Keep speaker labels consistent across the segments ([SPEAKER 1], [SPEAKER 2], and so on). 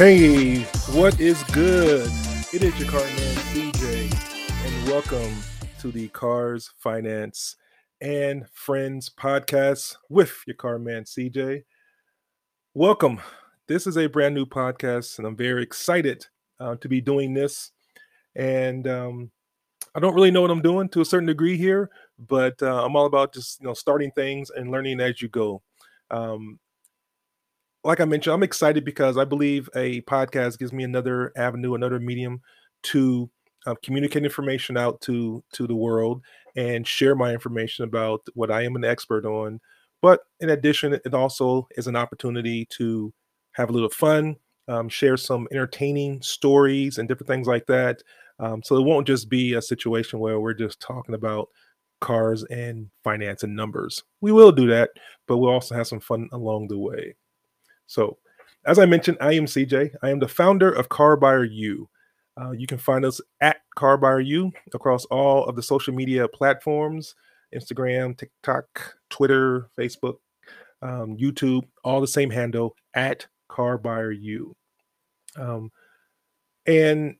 [SPEAKER 1] Hey, what is good? It is your car man CJ, and welcome to the Cars Finance and Friends podcast with your car man CJ. Welcome. This is a brand new podcast, and I'm very excited uh, to be doing this. And um, I don't really know what I'm doing to a certain degree here, but uh, I'm all about just you know starting things and learning as you go. Um, like I mentioned, I'm excited because I believe a podcast gives me another avenue, another medium to uh, communicate information out to to the world and share my information about what I am an expert on. But in addition, it also is an opportunity to have a little fun, um, share some entertaining stories and different things like that. Um, so it won't just be a situation where we're just talking about cars and finance and numbers. We will do that, but we'll also have some fun along the way. So, as I mentioned, I am CJ. I am the founder of Car Buyer U. Uh, you can find us at Car Buyer U across all of the social media platforms Instagram, TikTok, Twitter, Facebook, um, YouTube, all the same handle at Car Buyer U. Um, and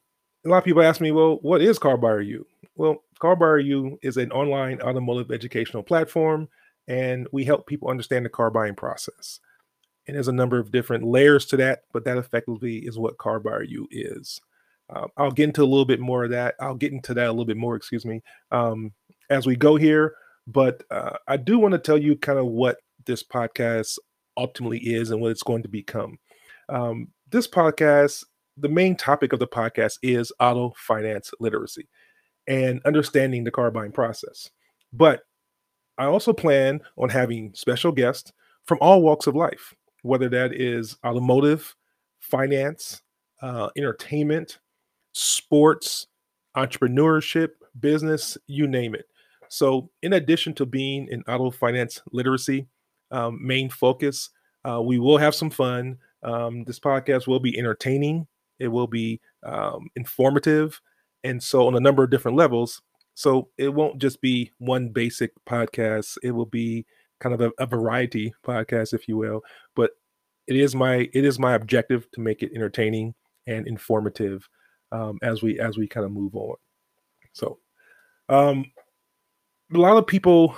[SPEAKER 1] a lot of people ask me, well, what is Car Buyer U? Well, Car Buyer U is an online automotive educational platform, and we help people understand the car buying process and there's a number of different layers to that, but that effectively is what Car Buyer U is. Uh, I'll get into a little bit more of that. I'll get into that a little bit more, excuse me, um, as we go here. But uh, I do want to tell you kind of what this podcast ultimately is and what it's going to become. Um, this podcast, the main topic of the podcast is auto finance literacy and understanding the car buying process. But I also plan on having special guests from all walks of life whether that is automotive, finance, uh, entertainment, sports, entrepreneurship, business, you name it. So, in addition to being an auto finance literacy um, main focus, uh, we will have some fun. Um, this podcast will be entertaining, it will be um, informative, and so on a number of different levels. So, it won't just be one basic podcast, it will be kind of a, a variety podcast, if you will. But it is my it is my objective to make it entertaining and informative um, as we as we kind of move on. So, um, a lot of people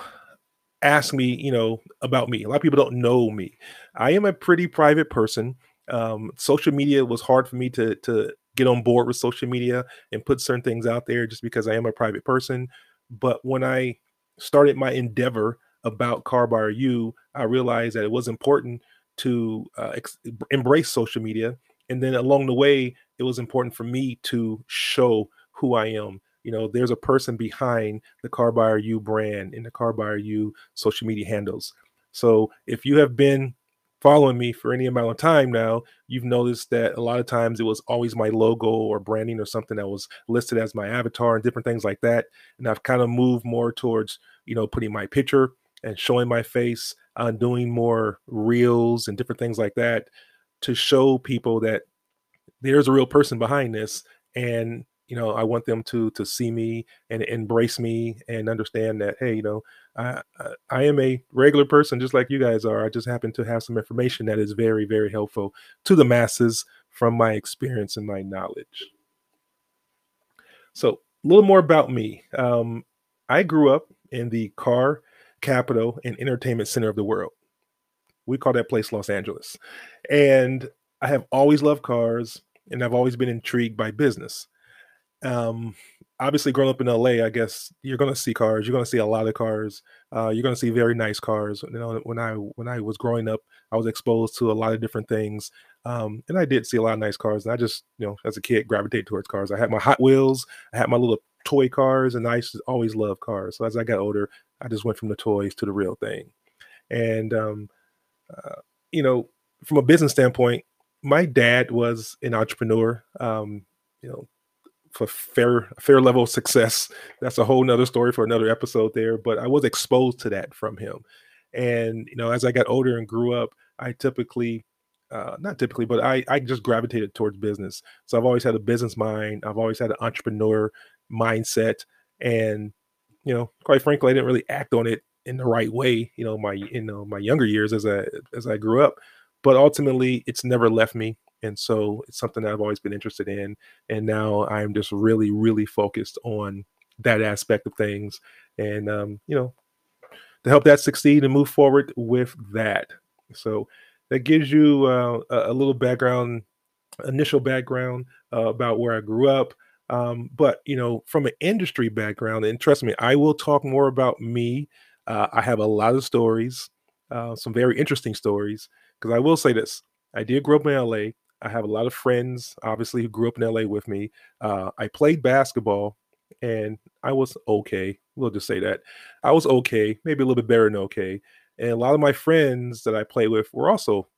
[SPEAKER 1] ask me, you know, about me. A lot of people don't know me. I am a pretty private person. Um, social media was hard for me to to get on board with social media and put certain things out there just because I am a private person. But when I started my endeavor about Car Buyer U, I realized that it was important to uh, ex- embrace social media. And then along the way, it was important for me to show who I am. You know, there's a person behind the Car Buyer U brand and the Car Buyer U social media handles. So if you have been following me for any amount of time now, you've noticed that a lot of times it was always my logo or branding or something that was listed as my avatar and different things like that. And I've kind of moved more towards, you know, putting my picture and showing my face, uh, doing more reels and different things like that to show people that there's a real person behind this and you know i want them to to see me and embrace me and understand that hey you know i i am a regular person just like you guys are. I just happen to have some information that is very very helpful to the masses from my experience and my knowledge. So a little more about me. Um, i grew up in the car capital and entertainment center of the world. We call that place Los Angeles. And I have always loved cars and I've always been intrigued by business. Um, obviously, growing up in LA, I guess you're going to see cars. You're going to see a lot of cars. Uh, you're going to see very nice cars. You know, when I when I was growing up, I was exposed to a lot of different things, um, and I did see a lot of nice cars. And I just, you know, as a kid, gravitated towards cars. I had my Hot Wheels. I had my little toy cars, and I used to always love cars. So as I got older, I just went from the toys to the real thing. And um, uh, you know, from a business standpoint, my dad was an entrepreneur. Um, you know, for fair a fair level of success. That's a whole nother story for another episode there. But I was exposed to that from him. And you know, as I got older and grew up, I typically uh, not typically, but I, I just gravitated towards business. So I've always had a business mind. I've always had an entrepreneur mindset. And you know, quite frankly, I didn't really act on it in the right way, you know, my you know my younger years as I as I grew up. But ultimately, it's never left me. and so it's something that I've always been interested in. And now I'm just really, really focused on that aspect of things, and um, you know, to help that succeed and move forward with that. So that gives you uh, a little background, initial background uh, about where I grew up. Um, but you know, from an industry background, and trust me, I will talk more about me. Uh, I have a lot of stories, uh, some very interesting stories. Because I will say this: I did grow up in LA. I have a lot of friends, obviously, who grew up in LA with me. Uh, I played basketball, and I was okay. We'll just say that I was okay, maybe a little bit better than okay. And a lot of my friends that I play with were also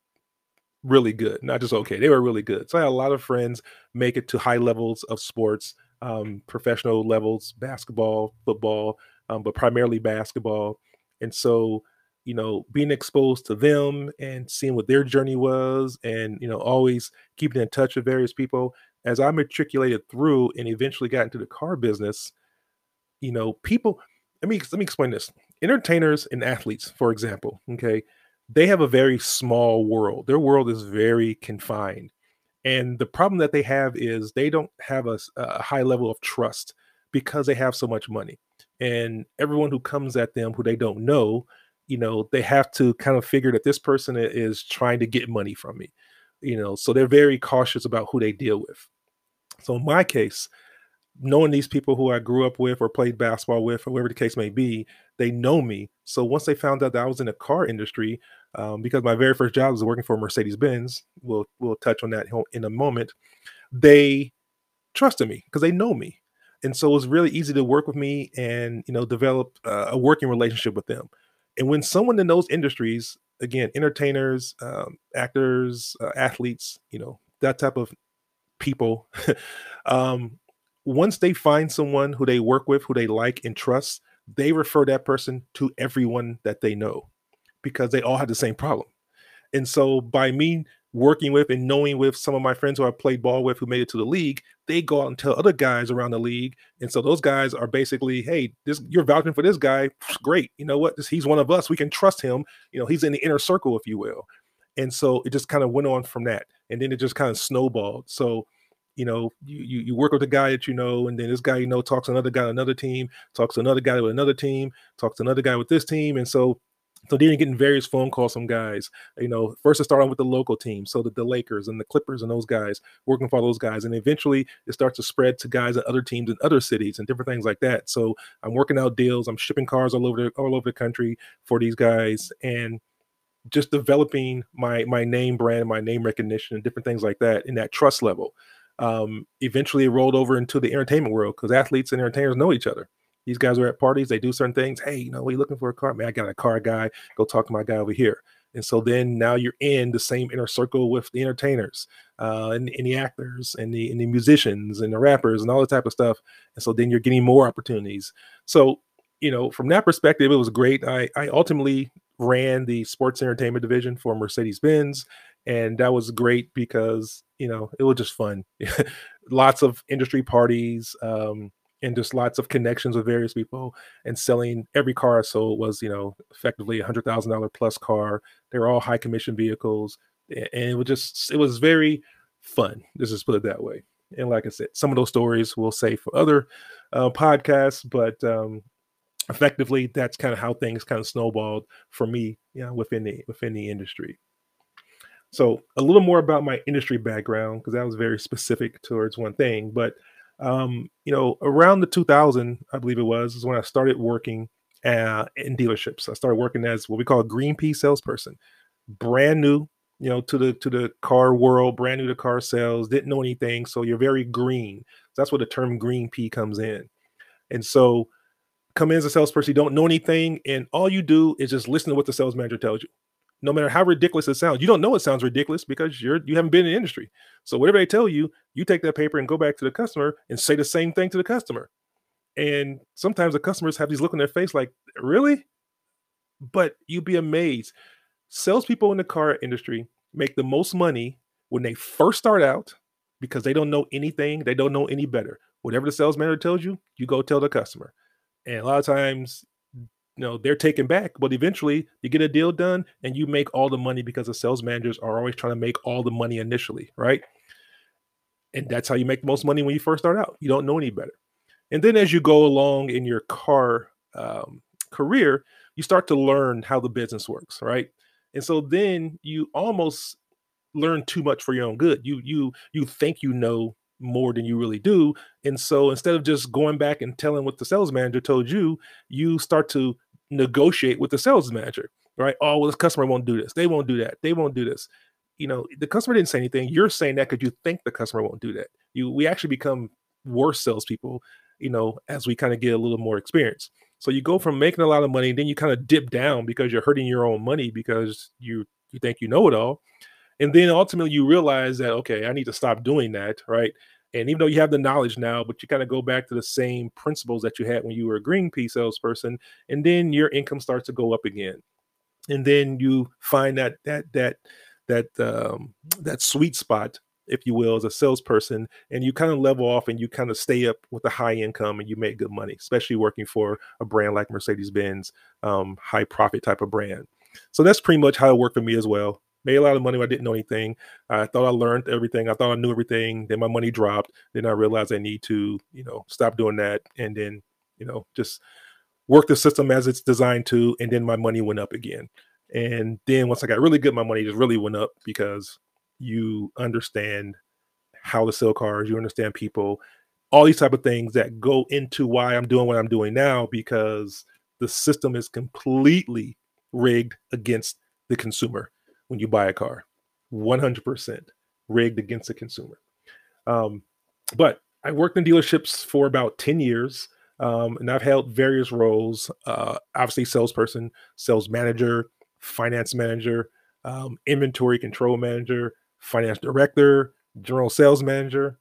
[SPEAKER 1] really good, not just okay. They were really good. So I had a lot of friends make it to high levels of sports, um, professional levels, basketball, football, um, but primarily basketball. And so, you know, being exposed to them and seeing what their journey was, and you know, always keeping in touch with various people. As I matriculated through and eventually got into the car business, you know, people. Let me let me explain this. Entertainers and athletes, for example, okay, they have a very small world. Their world is very confined. And the problem that they have is they don't have a, a, high level of trust because they have so much money. And everyone who comes at them who they don't know, you know, they have to kind of figure that this person is trying to get money from me, you know, so they're very cautious about who they deal with. So in my case, knowing these people who I grew up with or played basketball with, or whatever the case may be, they know me. So once they found out that I was in the car industry, um, because my very first job was working for Mercedes Benz, we'll we'll touch on that in a moment. They trusted me because they know me, and so it was really easy to work with me and you know develop uh, a working relationship with them. And when someone in those industries, again, entertainers, um, actors, uh, athletes, you know that type of people, um, once they find someone who they work with, who they like and trust, they refer that person to everyone that they know because they all had the same problem. And so by me working with and knowing with some of my friends who I played ball with who made it to the league, they go out and tell other guys around the league. And so those guys are basically, hey, this you're vouching for this guy. Great. You know what? This, he's one of us. We can trust him. You know, he's in the inner circle, if you will. And so it just kind of went on from that. And then it just kind of snowballed. So you know, you, you, you work with a guy that you know, and then this guy you know talks to another guy another team, talks to another guy with another team, talks to another guy with this team, and so so then you're getting various phone calls from guys. You know, first it started with the local team, so the, the Lakers and the Clippers and those guys working for those guys, and eventually it starts to spread to guys at other teams in other cities and different things like that. So I'm working out deals. I'm shipping cars all over the, all over the country for these guys, and just developing my my name brand, my name recognition, and different things like that in that trust level um, eventually it rolled over into the entertainment world because athletes and entertainers know each other. These guys are at parties, they do certain things. Hey, you know, what are you looking for a car? Man, I got a car guy. Go talk to my guy over here. And so then now you're in the same inner circle with the entertainers uh, and, and, the actors and the, and the musicians and the rappers and all that type of stuff. And so then you're getting more opportunities. So, you know, from that perspective, it was great. I, I ultimately ran the sports entertainment division for Mercedes Benz and that was great because you know it was just fun. Lots of industry parties um, and just lots of connections with various people and selling every car i sold was you know effectively a hundred thousand dollar plus car. They were all high commission vehicles and it was just it was very fun let's just put it that way. And like i said some of those stories we'll say for other uh, podcasts but um, effectively that's kind of how things kind of snowballed for me you know within the within the industry so a little more about my industry background because that was very specific towards one thing. But um, you know, around the 2000, I believe it was, is when I started working uh, in dealerships. I started working as what we call a green pea salesperson, brand new, you know, to the to the car world, brand new to car sales. Didn't know anything, so you're very green. So that's where the term green pea comes in. And so, come in as a salesperson, you don't know anything, and all you do is just listen to what the sales manager tells you no matter how ridiculous it sounds. You don't know it sounds ridiculous because you're you haven't been in the industry. So whatever they tell you, you take that paper and go back to the customer and say the same thing to the customer. And sometimes the customers have these look on their face like, really? But you'd be amazed. Salespeople in the car industry make the most money when they first start out because they don't know anything, they don't know any better. Whatever the sales manager tells you, you go tell the customer. And a lot of times you know they're taken back but eventually you get a deal done and you make all the money because the sales managers are always trying to make all the money initially right? And that's how you make the most money when you first start out. You don't know any better. And then as you go along in your car um, career you start to learn how the business works right? And so then you almost learn too much for your own good. You you you think you know more than you really do. And so instead of just going back and telling what the sales manager told you, you start to negotiate with the sales manager, right? Oh, well, this customer won't do this. They won't do that. They won't do this. You know, the customer didn't say anything. You're saying that because you think the customer won't do that. You we actually become worse salespeople, you know, as we kind of get a little more experience. So you go from making a lot of money, then you kind of dip down because you're hurting your own money because you you think you know it all. And then ultimately you realize that okay, I need to stop doing that, right? And even though you have the knowledge now, but you kind of go back to the same principles that you had when you were a green pea salesperson, and then your income starts to go up again. And then you find that that that that um, that sweet spot, if you will, as a salesperson, and you kind of level off and you kind of stay up with a high income and you make good money, especially working for a brand like Mercedes Benz, um, high profit type of brand. So that's pretty much how it worked for me as well made a lot of money. when I didn't know anything. I thought I learned everything. I thought I knew everything. Then my money dropped. Then I realized I need to, you know, stop doing that and then, you know, just work the system as it's designed to. And then my money went up again. And then once I got really good, my money just really went up because you understand how to sell cars, you understand people, all these type of things that go into why I'm doing what I'm doing now because the system is completely rigged against the consumer when you buy a car 100% rigged against the consumer. Um, but i worked in dealerships for about 10 years um, and i've held various roles uh, obviously salesperson sales manager finance manager um, inventory control manager finance director general sales manager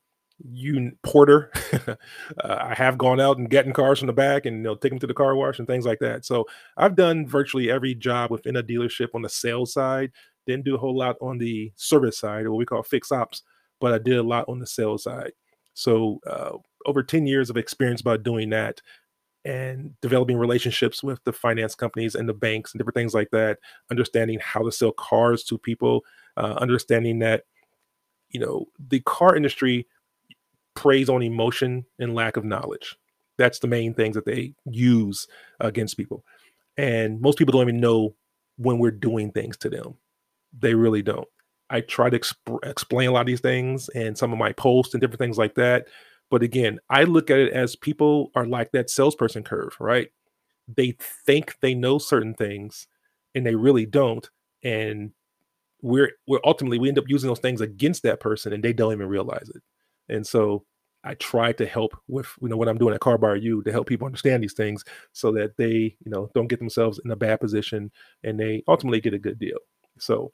[SPEAKER 1] you porter. Uh, i have gone out and getting cars from the back and you know take them to the car wash and things like that. So i've done virtually every job within a dealership on the sales side didn't do a whole lot on the service side, or what we call fixed ops, but I did a lot on the sales side. So uh, over 10 years of experience about doing that and developing relationships with the finance companies and the banks and different things like that, understanding how to sell cars to people, uh, understanding that, you know, the car industry preys on emotion and lack of knowledge. That's the main things that they use against people. And most people don't even know when we're doing things to them. They really don't. I try to exp- explain a lot of these things and some of my posts and different things like that. But again, I look at it as people are like that salesperson curve, right? They think they know certain things and they really don't. And we're we're ultimately we end up using those things against that person and they don't even realize it. And so I try to help with you know what I'm doing at Car U to help people understand these things so that they you know don't get themselves in a bad position and they ultimately get a good deal. So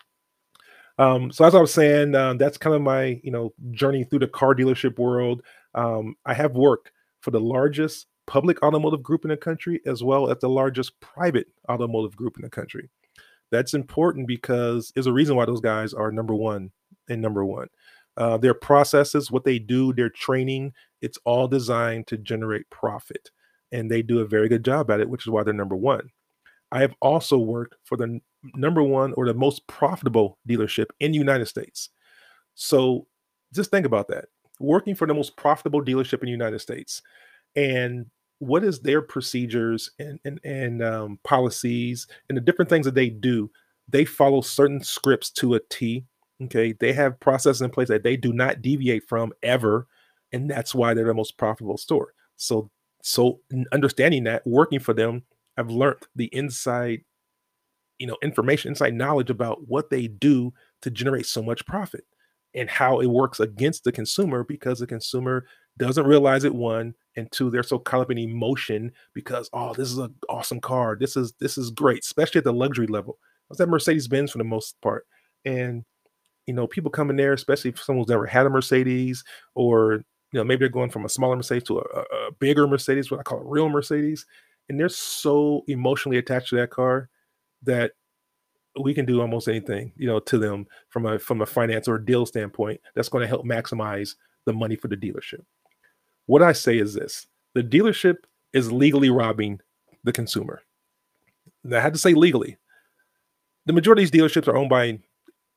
[SPEAKER 1] um, so as I was saying, uh, that's kind of my you know journey through the car dealership world. Um, I have worked for the largest public automotive group in the country as well as the largest private automotive group in the country. That's important because there's a reason why those guys are number one and number one. Uh, their processes, what they do, their training, it's all designed to generate profit. And they do a very good job at it, which is why they're number one. I have also worked for the number one or the most profitable dealership in the United States. So just think about that. Working for the most profitable dealership in the United States. And what is their procedures and and, and um, policies and the different things that they do? They follow certain scripts to a T. Okay, they have processes in place that they do not deviate from ever, and that's why they're the most profitable store. So, so understanding that, working for them, I've learned the inside you know information inside knowledge about what they do to generate so much profit and how it works against the consumer because the consumer doesn't realize it one and two they're so caught up in emotion because oh this is an awesome car. This is this is great especially at the luxury level. I was at mercedes-benz for the most part and you know people come in there especially if someone's never had a mercedes or you know maybe they're going from a smaller mercedes to a, a bigger mercedes what i call a real mercedes and they're so emotionally attached to that car that we can do almost anything, you know, to them from a from a finance or deal standpoint that's going to help maximize the money for the dealership. What I say is this: the dealership is legally robbing the consumer. I had to say legally. The majority of these dealerships are owned by, you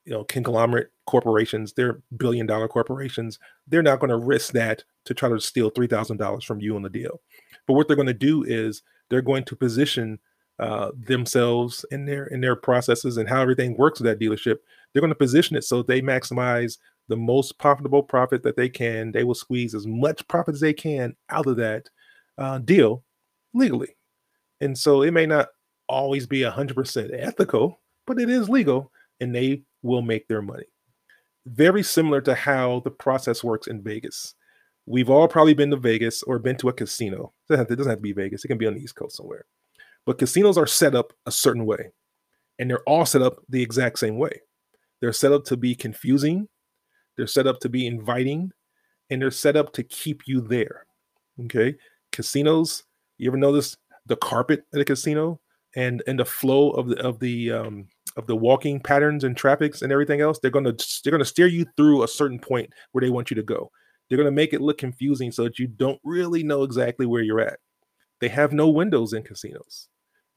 [SPEAKER 1] know, conglomerate corporations. They're billion dollar corporations. They're not going to risk that to try to steal three thousand dollars from you on the deal. But what they're going to do is they're going to position uh, themselves in their in their processes and how everything works with that dealership. They're going to position it so they maximize the most profitable profit that they can. They will squeeze as much profit as they can out of that uh, deal legally. And so it may not always be 100% ethical, but it is legal and they will make their money. Very similar to how the process works in Vegas. We've all probably been to Vegas or been to a casino. It doesn't have to be Vegas, it can be on the East Coast somewhere. But casinos are set up a certain way, and they're all set up the exact same way. They're set up to be confusing, they're set up to be inviting, and they're set up to keep you there. Okay. Casinos, you ever notice the carpet at a casino and and the flow of the of the um of the walking patterns and traffics and everything else? They're gonna they're gonna steer you through a certain point where they want you to go. They're gonna make it look confusing so that you don't really know exactly where you're at. They have no windows in casinos.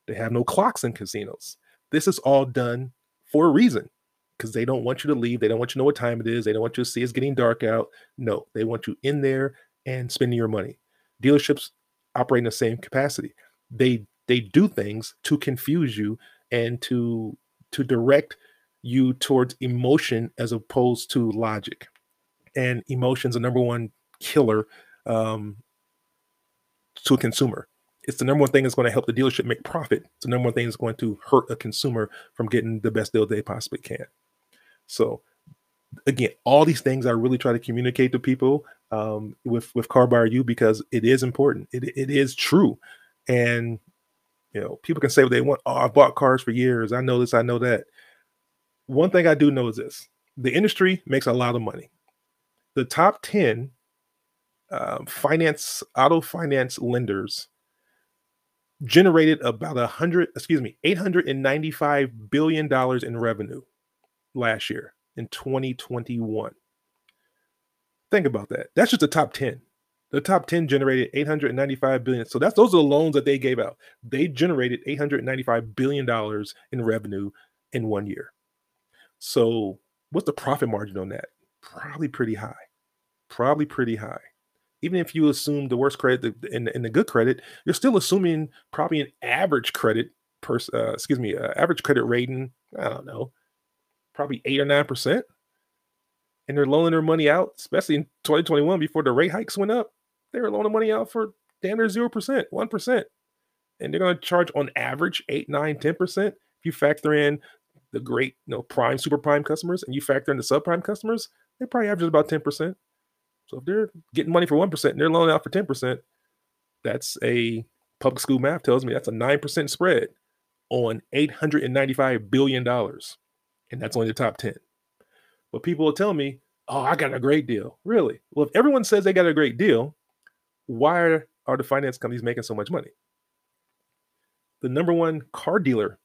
[SPEAKER 1] They have no clocks in casinos. This is all done for a reason because they don't want you to leave. They don't want you to know what time it is. They don't want you to see it's getting dark out. No, they want you in there and spending your money. Dealerships operate in the same capacity. They they do things to confuse you and to to direct you towards emotion as opposed to logic. And emotion's the number one killer um, to a consumer. It's the number one thing that's going to help the dealership make profit. It's the number one thing that's going to hurt a consumer from getting the best deal they possibly can. So again, all these things I really try to communicate to people um, with with Car Buyer U because it is important. It it is true, and you know people can say what they want. Oh, I've bought cars for years. I know this. I know that. One thing I do know is this: the industry makes a lot of money. The top ten uh, finance auto finance lenders generated about a hundred, excuse me, eight hundred and ninety-five billion dollars in revenue last year in 2021. Think about that. That's just the top 10. The top 10 generated 895 billion. So that's those are the loans that they gave out. They generated 895 billion dollars in revenue in one year. So what's the profit margin on that? Probably pretty high. Probably pretty high. Even if you assume the worst credit and, the good credit, you're still assuming probably an average credit per, uh, excuse me, uh, average credit rating. I don't know, probably eight or nine percent, and they're loaning their money out, especially in 2021 before the rate hikes went up. They were loaning money out for damn near zero percent, one percent, and they're going to charge on average eight, nine, ten percent. If you factor in the great, you know, prime, super prime customers, and you factor in the subprime customers, they probably average about ten percent. So if they're getting money for one percent and they're loaning out for ten percent, that's a public school math tells me that's a nine percent spread on eight hundred and ninety-five billion dollars and that's only the top 10. But people will tell me, oh, I got a great deal. Really? Well, if everyone says they got a great deal, why are, are the finance companies making so much money? The number one car dealer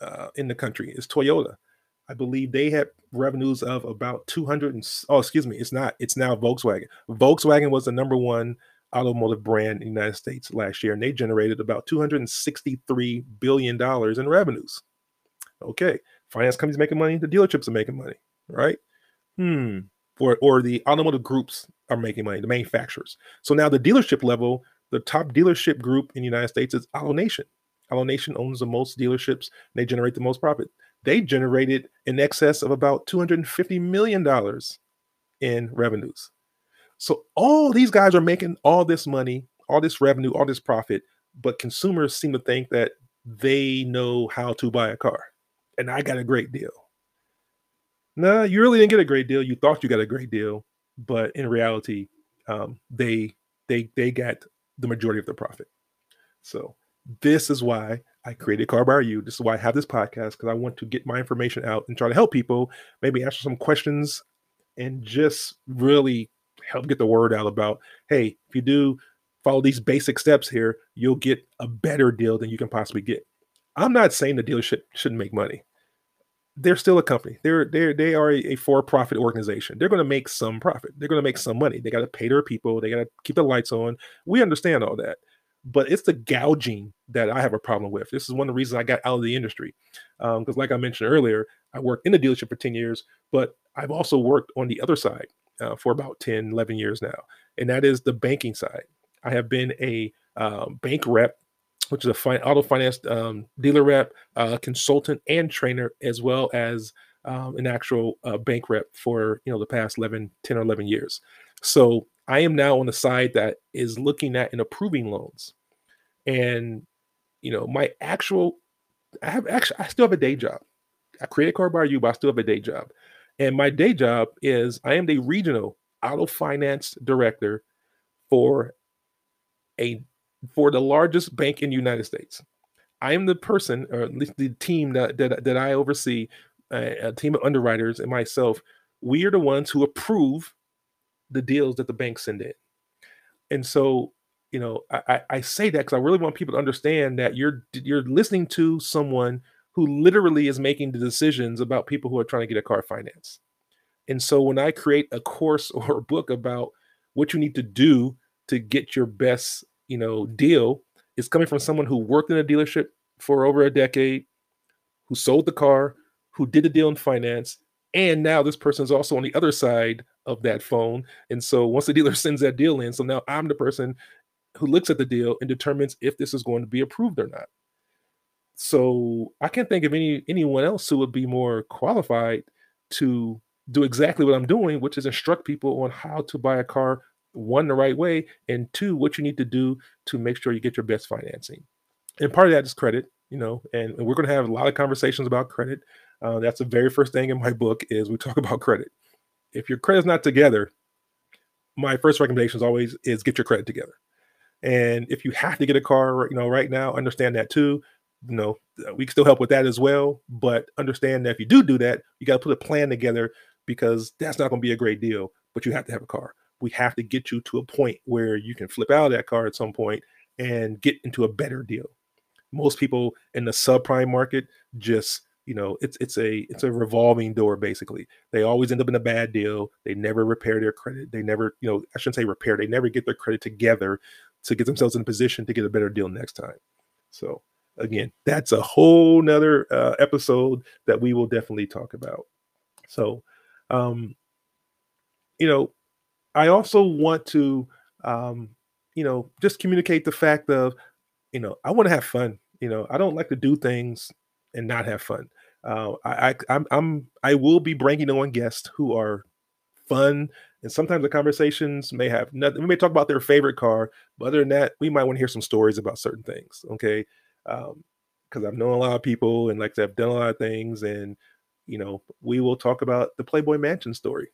[SPEAKER 1] uh, in the country is Toyota. I believe they had revenues of about 200 and, oh, excuse me, it's not, it's now Volkswagen. Volkswagen was the number one automotive brand in the United States last year, and they generated about $263 billion in revenues. Okay finance companies making money, the dealerships are making money, right? Hmm. Or, or the automotive groups are making money, the manufacturers. So now the dealership level, the top dealership group in the United States is AutoNation. AutoNation owns the most dealerships. They generate the most profit. They generated in excess of about $250 million in revenues. So all these guys are making all this money, all this revenue, all this profit, but consumers seem to think that they know how to buy a car and I got a great deal. No, you really didn't get a great deal. You thought you got a great deal, but in reality, um, they they they got the majority of the profit. So this is why I created Car Buyer U. This is why I have this podcast because I want to get my information out and try to help people, maybe answer some questions, and just really help get the word out about hey, if you do follow these basic steps here, you'll get a better deal than you can possibly get. I'm not saying the dealership shouldn't make money. They're still a company. They're they're they are a, a for-profit organization. They're going to make some profit. They're going to make some money. They got to pay their people. They got to keep the lights on. We understand all that. But it's the gouging that I have a problem with. This is one of the reasons I got out of the industry. Because, um, like I mentioned earlier, I worked in the dealership for 10 years, but I've also worked on the other side uh, for about 10, 11 years now, and that is the banking side. I have been a um, bank rep, which is a fi- auto finance um, dealer rep, uh, consultant, and trainer, as well as um, an actual uh, bank rep for you know the past 11, 10 or 11 years. So I am now on the side that is looking at and approving loans. And, you know, my actual, I have actually, I still have a day job. I create Car Buyer U, but I still have a day job. And my day job is I am the regional auto finance director for a for the largest bank in the United States. I am the person, or at least the team that that, that I oversee, a, a team of underwriters and myself. We are the ones who approve the deals that the banks send in. And so, you know, I, I say that because I really want people to understand that you're you're listening to someone who literally is making the decisions about people who are trying to get a car finance. And so when I create a course or a book about what you need to do to get your best, you know, deal, it's coming from someone who worked in a dealership for over a decade, who sold the car, who did the deal in finance, and now this person is also on the other side of that phone. And so once the dealer sends that deal in, so now I'm the person who looks at the deal and determines if this is going to be approved or not. So I can't think of any anyone else who would be more qualified to do exactly what I'm doing, which is instruct people on how to buy a car, one the right way, and two, what you need to do to make sure you get your best financing. And part of that is credit, you know, and, and we're going to have a lot of conversations about credit. Uh, that's the very first thing in my book is we talk about credit if your credit's not together, my first recommendation is always is get your credit together. And if you have to get a car, you know, right now, understand that too. You know, we can still help with that as well. But understand that if you do do that, you got to put a plan together because that's not going to be a great deal. But you have to have a car. We have to get you to a point where you can flip out of that car at some point and get into a better deal. Most people in the subprime market just you know it's it's a it's a revolving door basically. They always end up in a bad deal. They never repair their credit. They never you know i shouldn't say repair. They never get their credit together to get themselves in a position to get a better deal next time. So again that's a whole nother uh, episode that we will definitely talk about. So um you know i also want to um you know just communicate the fact of you know i want to have fun. You know i don't like to do things and not have fun. Uh, I, I I'm, I'm I will be bringing on guests who are fun, and sometimes the conversations may have nothing. We may talk about their favorite car, but other than that, we might want to hear some stories about certain things. Okay, because um, I've known a lot of people and like I've done a lot of things, and you know we will talk about the Playboy Mansion story.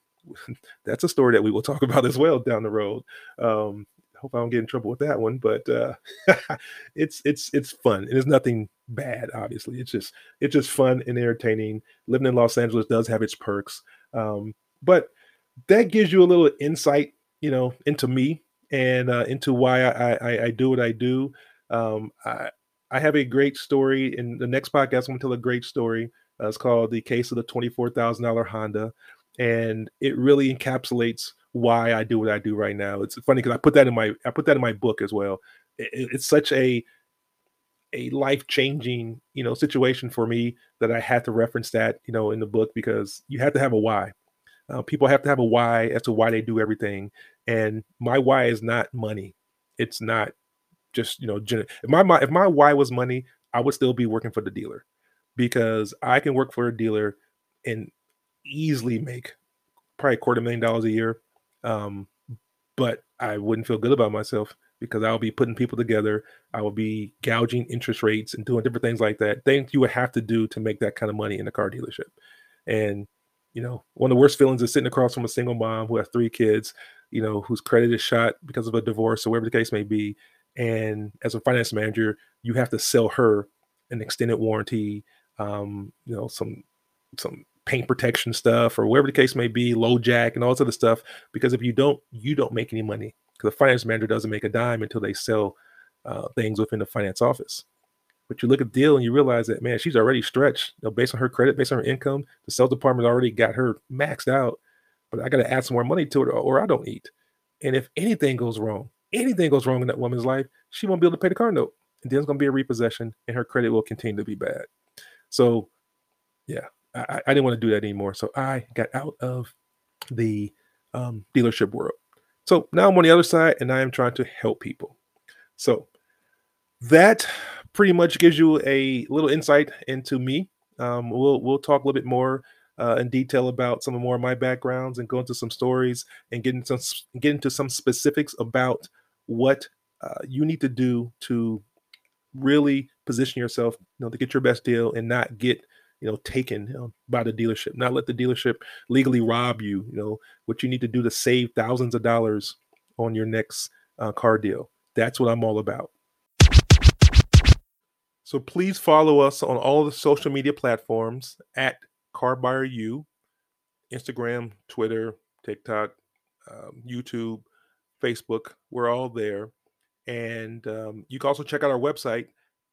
[SPEAKER 1] That's a story that we will talk about as well down the road. Um, hope I don't get in trouble with that one, but uh, it's it's it's fun and it's nothing bad. Obviously, it's just it's just fun and entertaining. Living in Los Angeles does have its perks, um, but that gives you a little insight, you know, into me and uh, into why I, I, I do what I do. Um, I I have a great story in the next podcast. I'm gonna tell a great story. Uh, it's called the case of the twenty four thousand dollar Honda, and it really encapsulates why I do what I do right now. It's funny because I put that in my I put that in my book as well. It, it's such a a life changing you know situation for me that I had to reference that you know in the book because you have to have a why. Uh, people have to have a why as to why they do everything, and my why is not money. It's not just you know if my if my why was money, I would still be working for the dealer because I can work for a dealer and easily make probably a quarter million dollars a year um, but I wouldn't feel good about myself because I'll be putting people together. I will be gouging interest rates and doing different things like that. Things you would have to do to make that kind of money in a car dealership. And, you know, one of the worst feelings is sitting across from a single mom who has three kids, you know, whose credit is shot because of a divorce or whatever the case may be. And as a finance manager, you have to sell her an extended warranty, um, you know, some some paint protection stuff or whatever the case may be, LoJack and all this other stuff. Because if you don't, you don't make any money because the finance manager doesn't make a dime until they sell uh, things within the finance office. But you look at the deal and you realize that man, she's already stretched you know, based on her credit, based on her income. The sales department already got her maxed out, but I got to add some more money to it or, or I don't eat. And if anything goes wrong, anything goes wrong in that woman's life, she won't be able to pay the car note. And then it's going to be a repossession and her credit will continue to be bad. So, yeah, I, I didn't want to do that anymore. So I got out of the um, dealership world. So now I'm on the other side and I am trying to help people. So that pretty much gives you a little insight into me. Um, we'll we'll talk a little bit more uh, in detail about some of more of my backgrounds and go into some stories and get into some, get into some specifics about what uh, you need to do to really position yourself, you know, to get your best deal and not get you know taken you know, by the dealership not let the dealership legally rob you you know what you need to do to save thousands of dollars on your next uh, car deal that's what i'm all about so please follow us on all the social media platforms at Car Buyer U, Instagram, Twitter, TikTok, um, YouTube, Facebook. We're all there. And um, you can also check out our website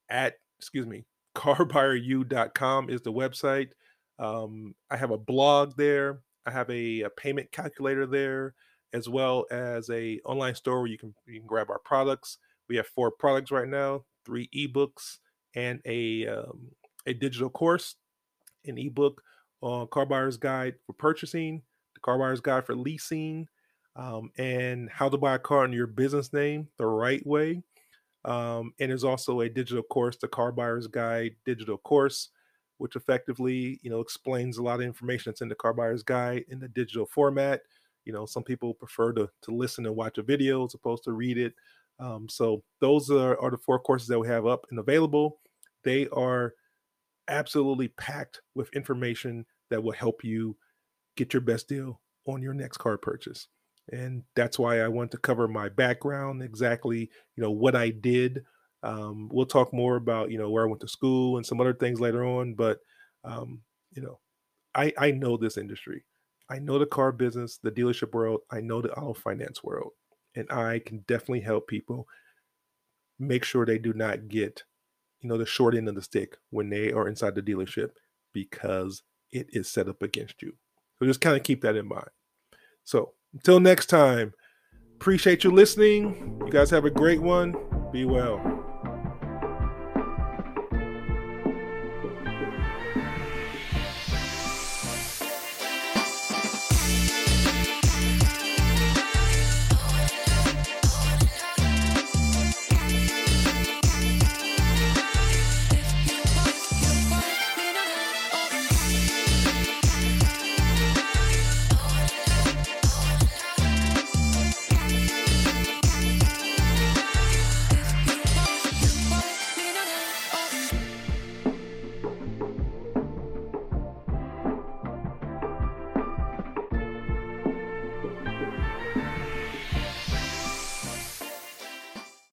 [SPEAKER 1] at, excuse me, carbuyerU.com is the website. Um, I have a blog there. I have a, a, payment calculator there, as well as a online store where you can you can grab our products. We have four products right now, three ebooks, and a um, a digital course, an ebook on Car Buyer's Guide for purchasing, the Car Buyer's Guide for leasing, um, and how to buy a car in your business name the right way. Um, and there's also a digital course, the Car Buyer's Guide digital course, which effectively, you know, explains a lot of information that's in the Car Buyer's Guide in the digital format. You know, some people prefer to to listen and watch a video as opposed to read it. Um, so those are, are the four courses that we have up and available. They are absolutely packed with information that will help you get your best deal on your next car purchase. And that's why I want to cover my background, exactly, you know, what I did. Um, we'll talk more about, you know, where I went to school and some other things later on. But, um, you know, I, I know this industry. I know the car business, the dealership world. I know the auto finance world and I can definitely help people make sure they do not get, you know, the short end of the stick when they are inside the dealership because it is set up against you. So just kind of keep that in mind. So until next time, appreciate you listening. You guys have a great one. Be well.